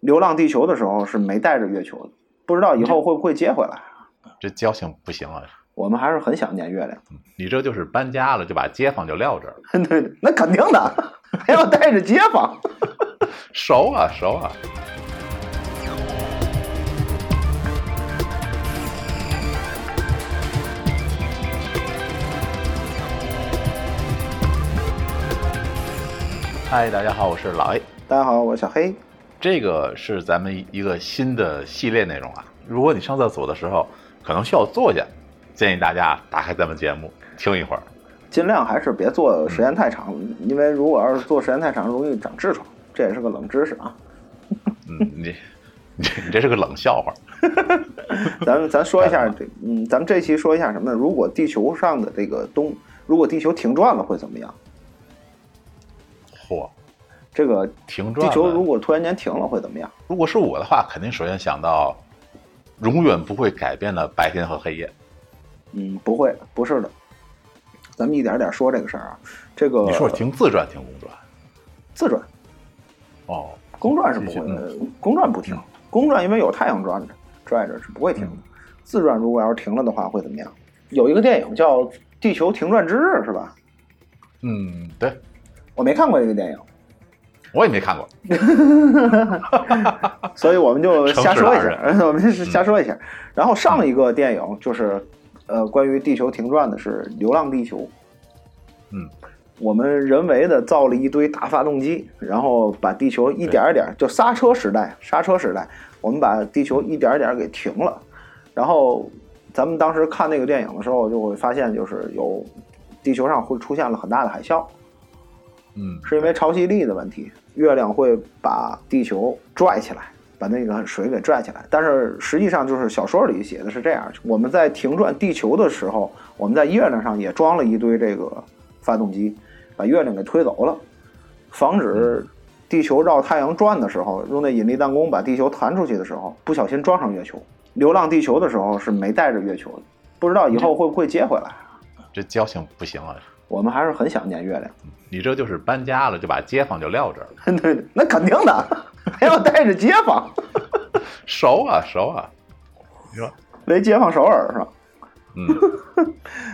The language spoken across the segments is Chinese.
流浪地球》的时候是没带着月球的，不知道以后会不会接回来。这交情不行啊！我们还是很想念月亮。你这就是搬家了，就把街坊就撂这儿了。对，那肯定的，还要带着街坊。熟啊，熟啊。嗨，大家好，我是老 A。大家好，我是小黑。这个是咱们一个新的系列内容啊。如果你上厕所的时候可能需要坐下，建议大家打开咱们节目听一会儿。尽量还是别做时间太长，因为如果要是做时间太长，容易长痔疮。这也是个冷知识啊。嗯，你你你这是个冷笑话。咱咱说一下这，嗯，咱们这期说一下什么呢？如果地球上的这个东，如果地球停转了会怎么样？嚯，这个停转，地球如果突然间停了会怎么样？如果是我的话，肯定首先想到永远不会改变的白天和黑夜。嗯，不会，不是的。咱们一点点说这个事儿啊。这个你说停自转停公转？自转。哦，公转是不会的，公转不停。公转因为有太阳转着，拽着是不会停的。自转如果要是停了的话会怎么样？有一个电影叫《地球停转之日》，是吧？嗯，对。我没看过这个电影，我也没看过，所以 我们就瞎说一下，我们是瞎说一下。然后上一个电影就是，呃，关于地球停转的是《流浪地球》。嗯，我们人为的造了一堆大发动机，然后把地球一点一点，就刹车时代，刹车时代，我们把地球一点一点给停了。然后咱们当时看那个电影的时候，就会发现，就是有地球上会出现了很大的海啸。嗯，是因为潮汐力的问题，月亮会把地球拽起来，把那个水给拽起来。但是实际上，就是小说里写的是这样：我们在停转地球的时候，我们在月亮上也装了一堆这个发动机，把月亮给推走了，防止地球绕太阳转的时候，用那引力弹弓把地球弹出去的时候，不小心撞上月球。流浪地球的时候是没带着月球的，不知道以后会不会接回来。这交情不行啊！我们还是很想念月亮。你这就是搬家了，就把街坊就撂这儿了。对，那肯定的，还要带着街坊。熟啊，熟啊。你说，为街坊首尔是吧？嗯。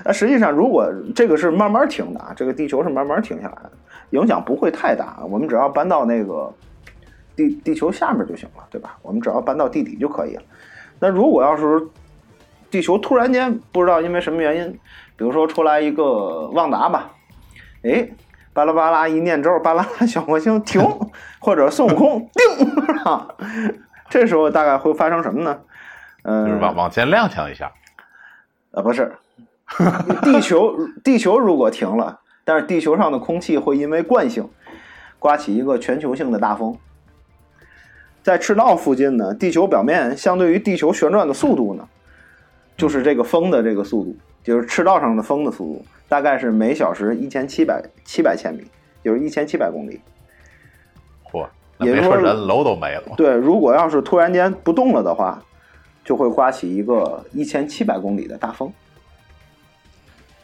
那实际上，如果这个是慢慢停的啊，这个地球是慢慢停下来的，影响不会太大。我们只要搬到那个地地球下面就行了，对吧？我们只要搬到地底就可以了。那如果要是地球突然间不知道因为什么原因，比如说出来一个旺达吧，哎。巴拉巴拉一念咒，巴拉拉小魔星停，或者孙悟空定，是吧？这时候大概会发生什么呢？嗯，往往前踉跄一下。啊，不是，地球地球如果停了，但是地球上的空气会因为惯性刮起一个全球性的大风。在赤道附近呢，地球表面相对于地球旋转的速度呢，就是这个风的这个速度，就是赤道上的风的速度。大概是每小时一千七百七百千米，就是一千七百公里。嚯，也就是说人楼都没了。对，如果要是突然间不动了的话，就会刮起一个一千七百公里的大风，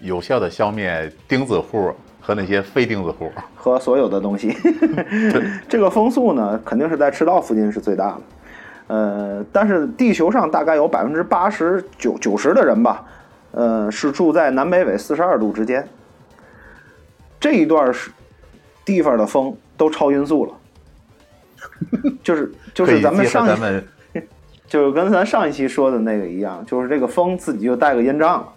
有效的消灭钉子户和那些非钉子户和所有的东西。这个风速呢，肯定是在赤道附近是最大的。呃，但是地球上大概有百分之八十九九十的人吧。呃，是住在南北纬四十二度之间，这一段是地方的风都超音速了，就是就是咱们上一，就是 跟咱上一期说的那个一样，就是这个风自己就带个音障了。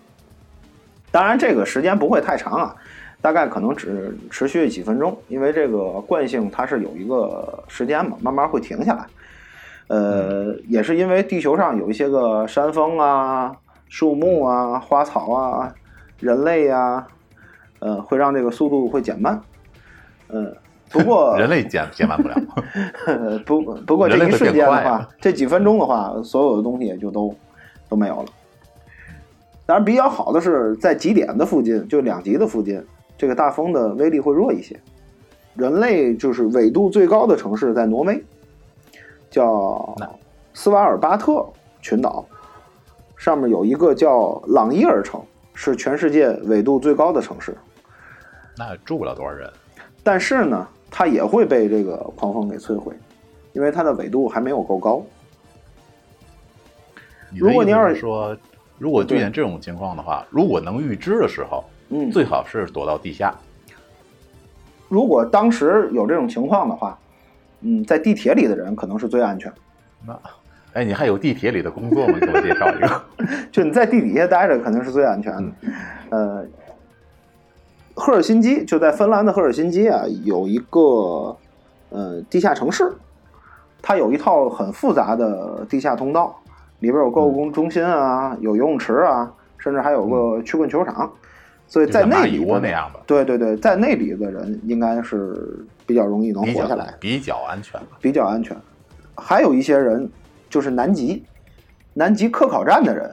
当然，这个时间不会太长啊，大概可能只持续几分钟，因为这个惯性它是有一个时间嘛，慢慢会停下来。呃，也是因为地球上有一些个山峰啊。树木啊，花草啊，人类呀，呃，会让这个速度会减慢，嗯，不过 人类减减慢不了，不不过这一瞬间的话，这几分钟的话，所有的东西也就都都没有了。当然，比较好的是在极点的附近，就两极的附近，这个大风的威力会弱一些。人类就是纬度最高的城市在挪威，叫斯瓦尔巴特群岛。上面有一个叫朗伊尔城，是全世界纬度最高的城市。那住不了多少人，但是呢，它也会被这个狂风给摧毁。因为它的纬度还没有够高。如果你要是是说，如果遇见这种情况的话，如果能预知的时候，嗯，最好是躲到地下。如果当时有这种情况的话，嗯，在地铁里的人可能是最安全。那，哎，你还有地铁里的工作吗？给我介绍一个。就你在地底下待着肯定是最安全的。呃，赫尔辛基就在芬兰的赫尔辛基啊，有一个呃地下城市，它有一套很复杂的地下通道，里边有购物中心啊，有游泳池啊，甚至还有个曲棍球场。所以在那里的窝那样的，对对对，在那里的人应该是比较容易能活下来，比较安全。比较安全。还有一些人就是南极，南极科考站的人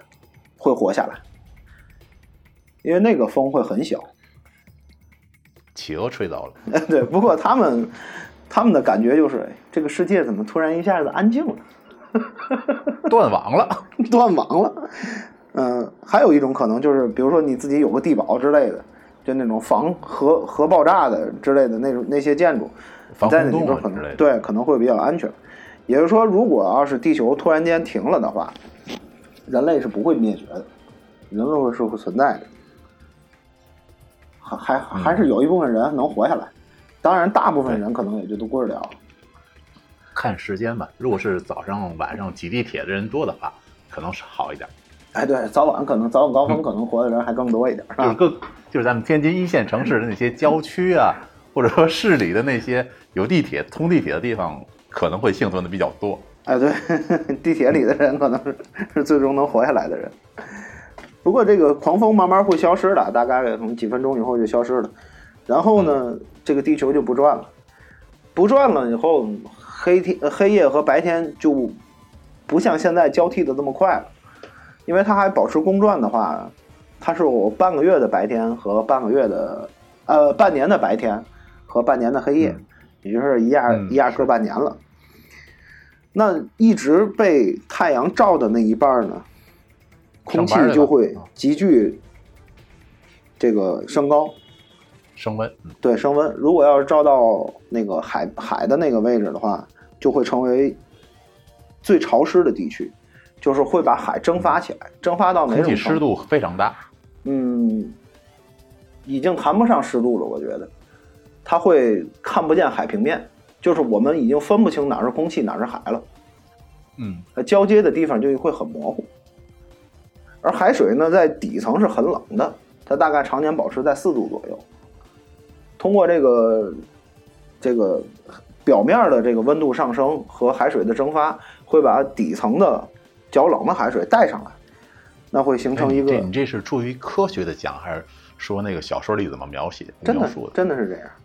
会活下来，因为那个风会很小。企鹅吹走了，对，不过他们他们的感觉就是，哎这个世界怎么突然一下子安静了，断网了。断网了。嗯、还有一种可能就是，比如说你自己有个地堡之类的，就那种防核核爆炸的之类的那种那些建筑，防在那空里边可能。对可能会比较安全。也就是说，如果要是地球突然间停了的话，人类是不会灭绝的，人类是会存在的，还还还是有一部分人能活下来。当然，大部分人可能也就都过得了。看时间吧，如果是早上、晚上挤地铁的人多的话，可能是好一点。哎，对，早晚可能早晚高峰可能活的人还更多一点，是吧？就是更就是咱们天津一线城市的那些郊区啊，或者说市里的那些有地铁、通地铁的地方，可能会幸存的比较多。哎，对，地铁里的人可能是 是最终能活下来的人。不过这个狂风慢慢会消失的，大概从几分钟以后就消失了。然后呢，这个地球就不转了，不转了以后，黑天、呃黑夜和白天就不像现在交替的这么快了，因为它还保持公转的话，它是有半个月的白天和半个月的呃半年的白天和半年的黑夜，嗯也就是一压、嗯一压个半年了。那一直被太阳照的那一半呢，空气就会啊急剧这个升高，升温，嗯对升温。如果要是照到那个海海的那个位置的话，就会成为最潮湿的地区，就是会把海蒸发起来，蒸发到哪空？气湿度非常大。嗯，已经谈不上湿度了，我觉得，它会看不见海平面，就是我们已经分不清哪是空气，哪是海了。嗯，呃，交接的地方就会很模糊。而海水呢，在底层是很冷的，它大概常年保持在四度左右。通过这个这个表面的这个温度上升和海水的蒸发，会把底层的较冷的海水带上来，那会形成一个哎你这是出于科学的讲，还是说那个小说里怎么描写真的的真的是这样，啊？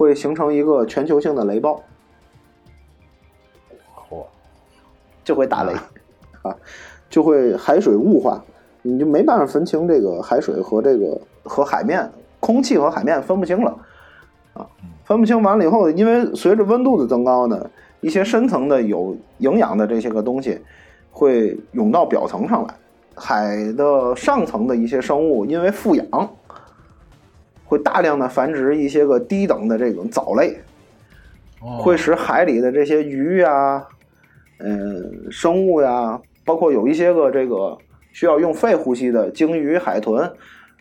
会形成一个全球性的雷暴，嚯，就会打雷啊，就会海水雾化，你就没办法分清这个海水和这个和海面、空气和海面分不清了啊，分不清完了以后，因为随着温度的增高呢，一些深层的有营养的这些个东西会涌到表层上来，海的上层的一些生物因为富氧，会大量的繁殖一些个低等的这种藻类，哦会使海里的这些鱼呀、嗯、生物呀，包括有一些个这个需要用肺呼吸的鲸鱼、海豚，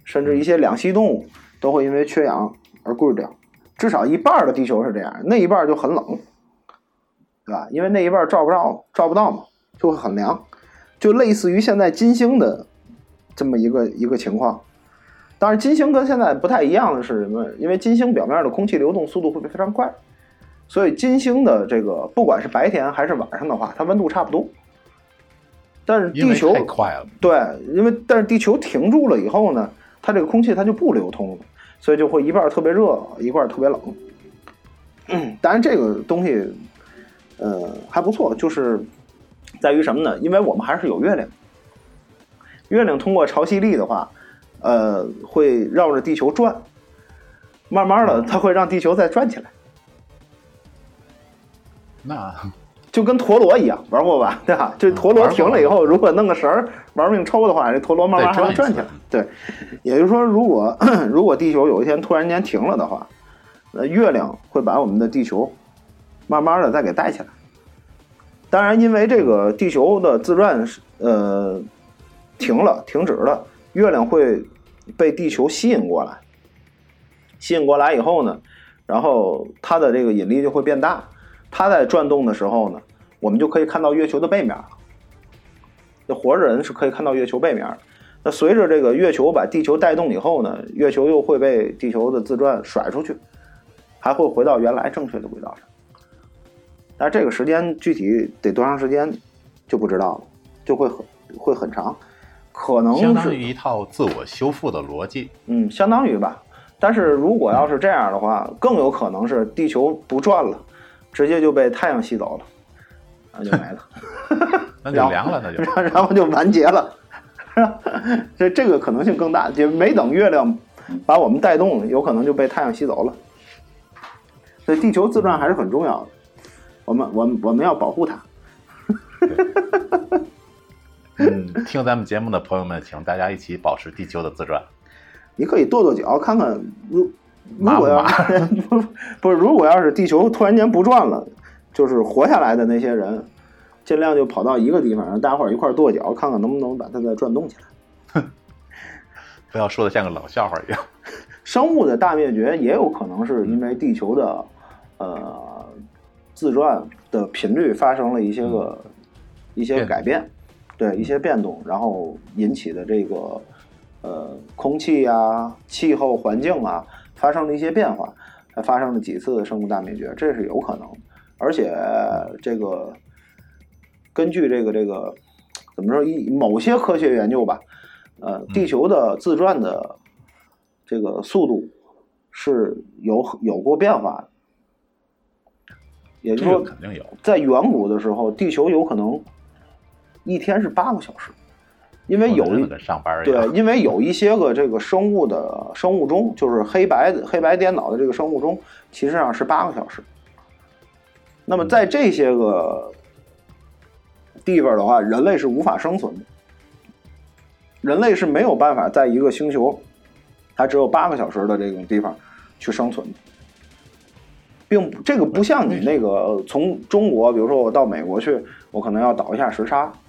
甚至一些两栖动物，都会因为缺氧而贵掉。至少一半的地球是这样，那一半就很冷，对吧？因为那一半照不着，照不到嘛，就会很凉，就类似于现在金星的这么一个一个情况。当然，金星跟现在不太一样的是什么？因为金星表面的空气流动速度会非常快，所以金星的这个不管是白天还是晚上的话，它温度差不多。但是地球太快了，对，因为但是地球停住了以后呢，它这个空气它就不流通了，所以就会一半特别热，一半特别冷。嗯，当然这个东西，呃，还不错，就是在于什么呢？因为我们还是有月亮，月亮通过潮汐力的话，呃，会绕着地球转，慢慢的它会让地球再转起来。那 就跟陀螺一样，玩过吧？对吧？这陀螺停了以后，如果弄个绳儿玩命抽的话，这陀螺慢慢还能转起来。对，也就是说，如果 如果地球有一天突然间停了的话，那月亮会把我们的地球慢慢的再给带起来。当然，因为这个地球的自转是呃停了、停止了，月亮会被地球吸引过来。吸引过来以后呢，然后它的这个引力就会变大。它在转动的时候呢，我们就可以看到月球的背面了。那活着人是可以看到月球背面的。那随着这个月球把地球带动以后呢，月球又会被地球的自转甩出去，还会回到原来正确的轨道上。但这个时间具体得多长时间就不知道了，就会很会很长，可能相当于一套自我修复的逻辑。嗯，相当于吧。但是如果要是这样的话，更有可能是地球不转了，直接就被太阳吸走了，那就没了。那就凉了，那就然 然后就完结了。这这个可能性更大，就没等月亮把我们带动，有可能就被太阳吸走了。所以地球自转还是很重要的，我们我们我们要保护它。嗯，听咱们节目的朋友们，请大家一起保持地球的自转。你可以跺跺脚，看看如如果要是不 不是如果要是地球突然间不转了，就是活下来的那些人，尽量就跑到一个地方，让大伙儿一块儿跺脚，看看能不能把它再转动起来。不要说的像个冷笑话一样。生物的大灭绝也有可能是因为地球的呃自转的频率发生了一些个一些变改变，对一些变动，然后引起的这个呃空气啊、气候环境啊发生了一些变化，才发生了几次生物大灭绝，这是有可能。而且这个根据这个这个怎么说一某些科学研究吧，呃，地球的自转的这个速度是有有过变化的，也就是说。在远古的时候，地球有可能一天是八个小时，因为有上班对，因为有一些个这个生物的生物钟，就是黑白的黑白颠倒的这个生物钟，其实上是八个小时。那么在这些个地方的话，人类是无法生存的，人类是没有办法在一个星球，它只有八个小时的这种地方去生存的，并这个不像你那个从中国，比如说我到美国去，我可能要倒一下时差，嗯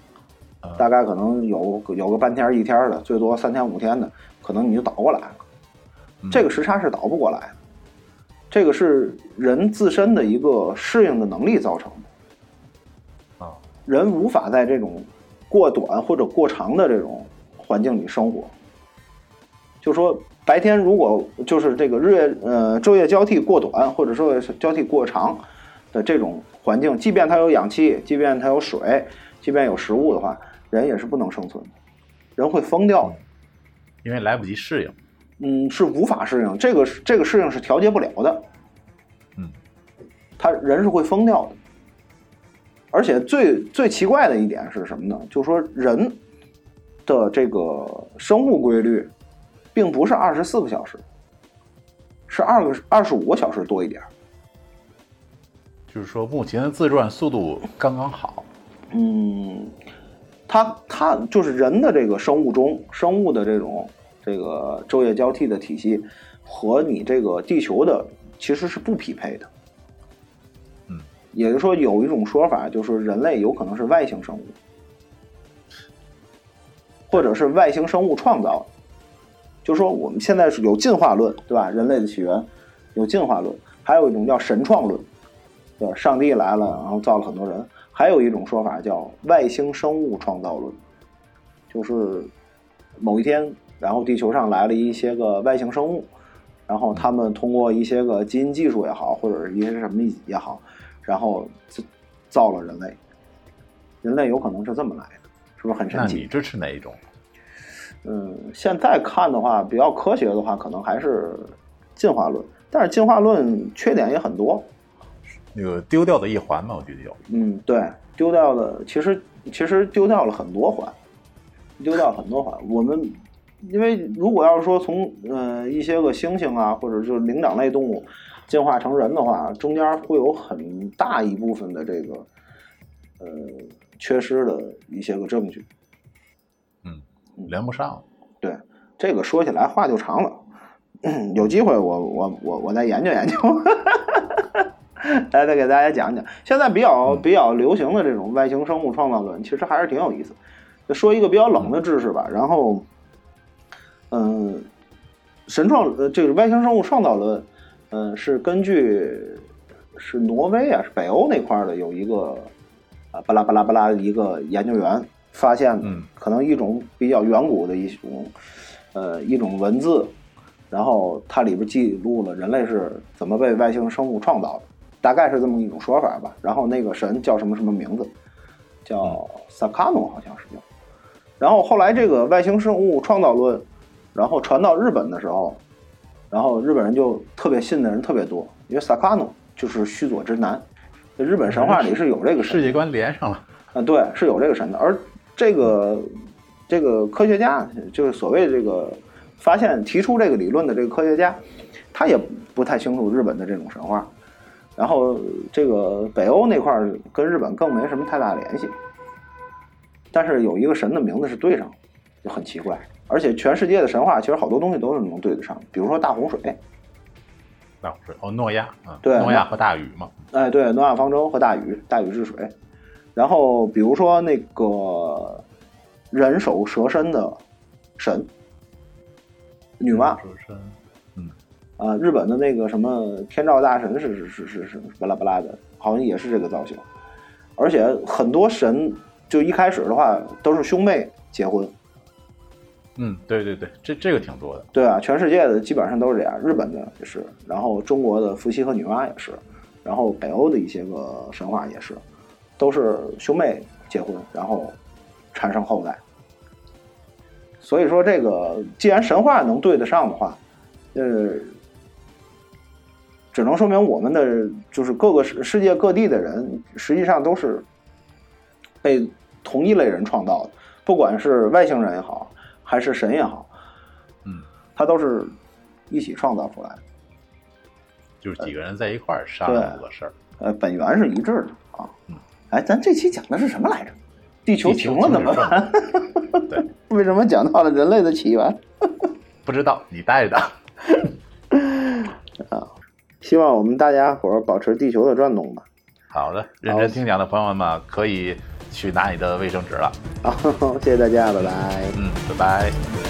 大概可能有有个半天儿一天儿的，最多三天五天的，可能你就倒过来这个时差是倒不过来的，这个是人自身的一个适应的能力造成的。啊，人无法在这种过短或者过长的这种环境里生活。就说白天如果就是这个日夜呃昼夜交替过短，或者说是交替过长的这种环境，即便它有氧气，即便它有水，即便有食物的话，人也是不能生存的，人会疯掉的。因为来不及适应。嗯，是无法适应，这个这个适应是调节不了的。嗯，他人是会疯掉的。而且最最奇怪的一点是什么呢？就是说人的这个生物规律，并不是二十四个小时，是二个二十五个小时多一点。就是说，目前的自转速度刚刚好。嗯，它它就是人的这个生物钟，生物的这种这个昼夜交替的体系，和你这个地球的其实是不匹配的。嗯，也就是说，有一种说法就是人类有可能是外星生物，或者是外星生物创造的。就说我们现在是有进化论，对吧？人类的起源有进化论，还有一种叫神创论，对吧？上帝来了，然后造了很多人。还有一种说法叫外星生物创造论，就是某一天，然后地球上来了一些个外星生物，然后他们通过一些个基因技术也好，或者是一些什么也好，然后造造了人类。人类有可能是这么来的，是不是很神奇？那你支持哪一种？嗯，现在看的话，比较科学的话，可能还是进化论，但是进化论缺点也很多。那个丢掉的一环嘛，我觉得有。嗯，对，丢掉的其实其实丢掉了很多环，丢掉很多环。我们因为如果要是说从呃一些个猩猩啊，或者就是灵长类动物进化成人的话，中间会有很大一部分的这个呃缺失的一些个证据。嗯连不上。对，这个说起来话就长了，有机会我我我我再研究研究。来再给大家讲讲，现在比较比较流行的这种外星生物创造论，其实还是挺有意思。就说一个比较冷的知识吧，然后，嗯，神创呃这个外星生物创造论，嗯，是根据是挪威啊，是北欧那块儿的有一个啊巴拉巴拉巴拉的一个研究员发现的，嗯。可能一种比较远古的一种呃一种文字，然后它里边记录了人类是怎么被外星生物创造的，大概是这么一种说法吧。然后那个神叫什么什么名字，叫萨卡诺，好像是叫。然后后来这个外星生物创造论，然后传到日本的时候，然后日本人就特别信的人特别多，因为萨卡诺就是须佐之男，在日本神话里是有这个神世界观连上了。啊，对，是有这个神的。而这个这个科学家，就是所谓这个发现提出这个理论的这个科学家，他也不太清楚日本的这种神话。然后这个北欧那块儿跟日本更没什么太大联系，但是有一个神的名字是对上的，就很奇怪。而且全世界的神话其实好多东西都是能对得上的，比如说大洪水，大洪水哦，诺亚啊，对诺亚和大禹嘛。哎，对，诺亚方舟和大禹，大禹治水。然后比如说那个人首蛇身的神，女娲啊、日本的那个什么天照大神是是是是是巴拉巴拉的，好像也是这个造型。而且很多神就一开始的话都是兄妹结婚，嗯，对对对，这这个挺多的。对啊，全世界的基本上都是这样，日本的也是，然后中国的伏羲和女娲也是，然后北欧的一些个神话也是，都是兄妹结婚，然后产生后代。所以说，这个既然神话能对得上的话，呃，只能说明我们的就是各个世世界各地的人，实际上都是被同一类人创造的，不管是外星人也好，还是神也好，嗯，他都是一起创造出来的。就是几个人在一块儿商量这个事儿。呃，本源是一致的啊嗯。哎，咱这期讲的是什么来着？地球停了怎么办？对，为什么讲到了人类的起源？不知道你带的。希望我们大家伙儿保持地球的转动吧。好的，认真听讲的朋友们可以去拿你的卫生纸了。好，谢谢大家，拜拜。嗯，拜拜。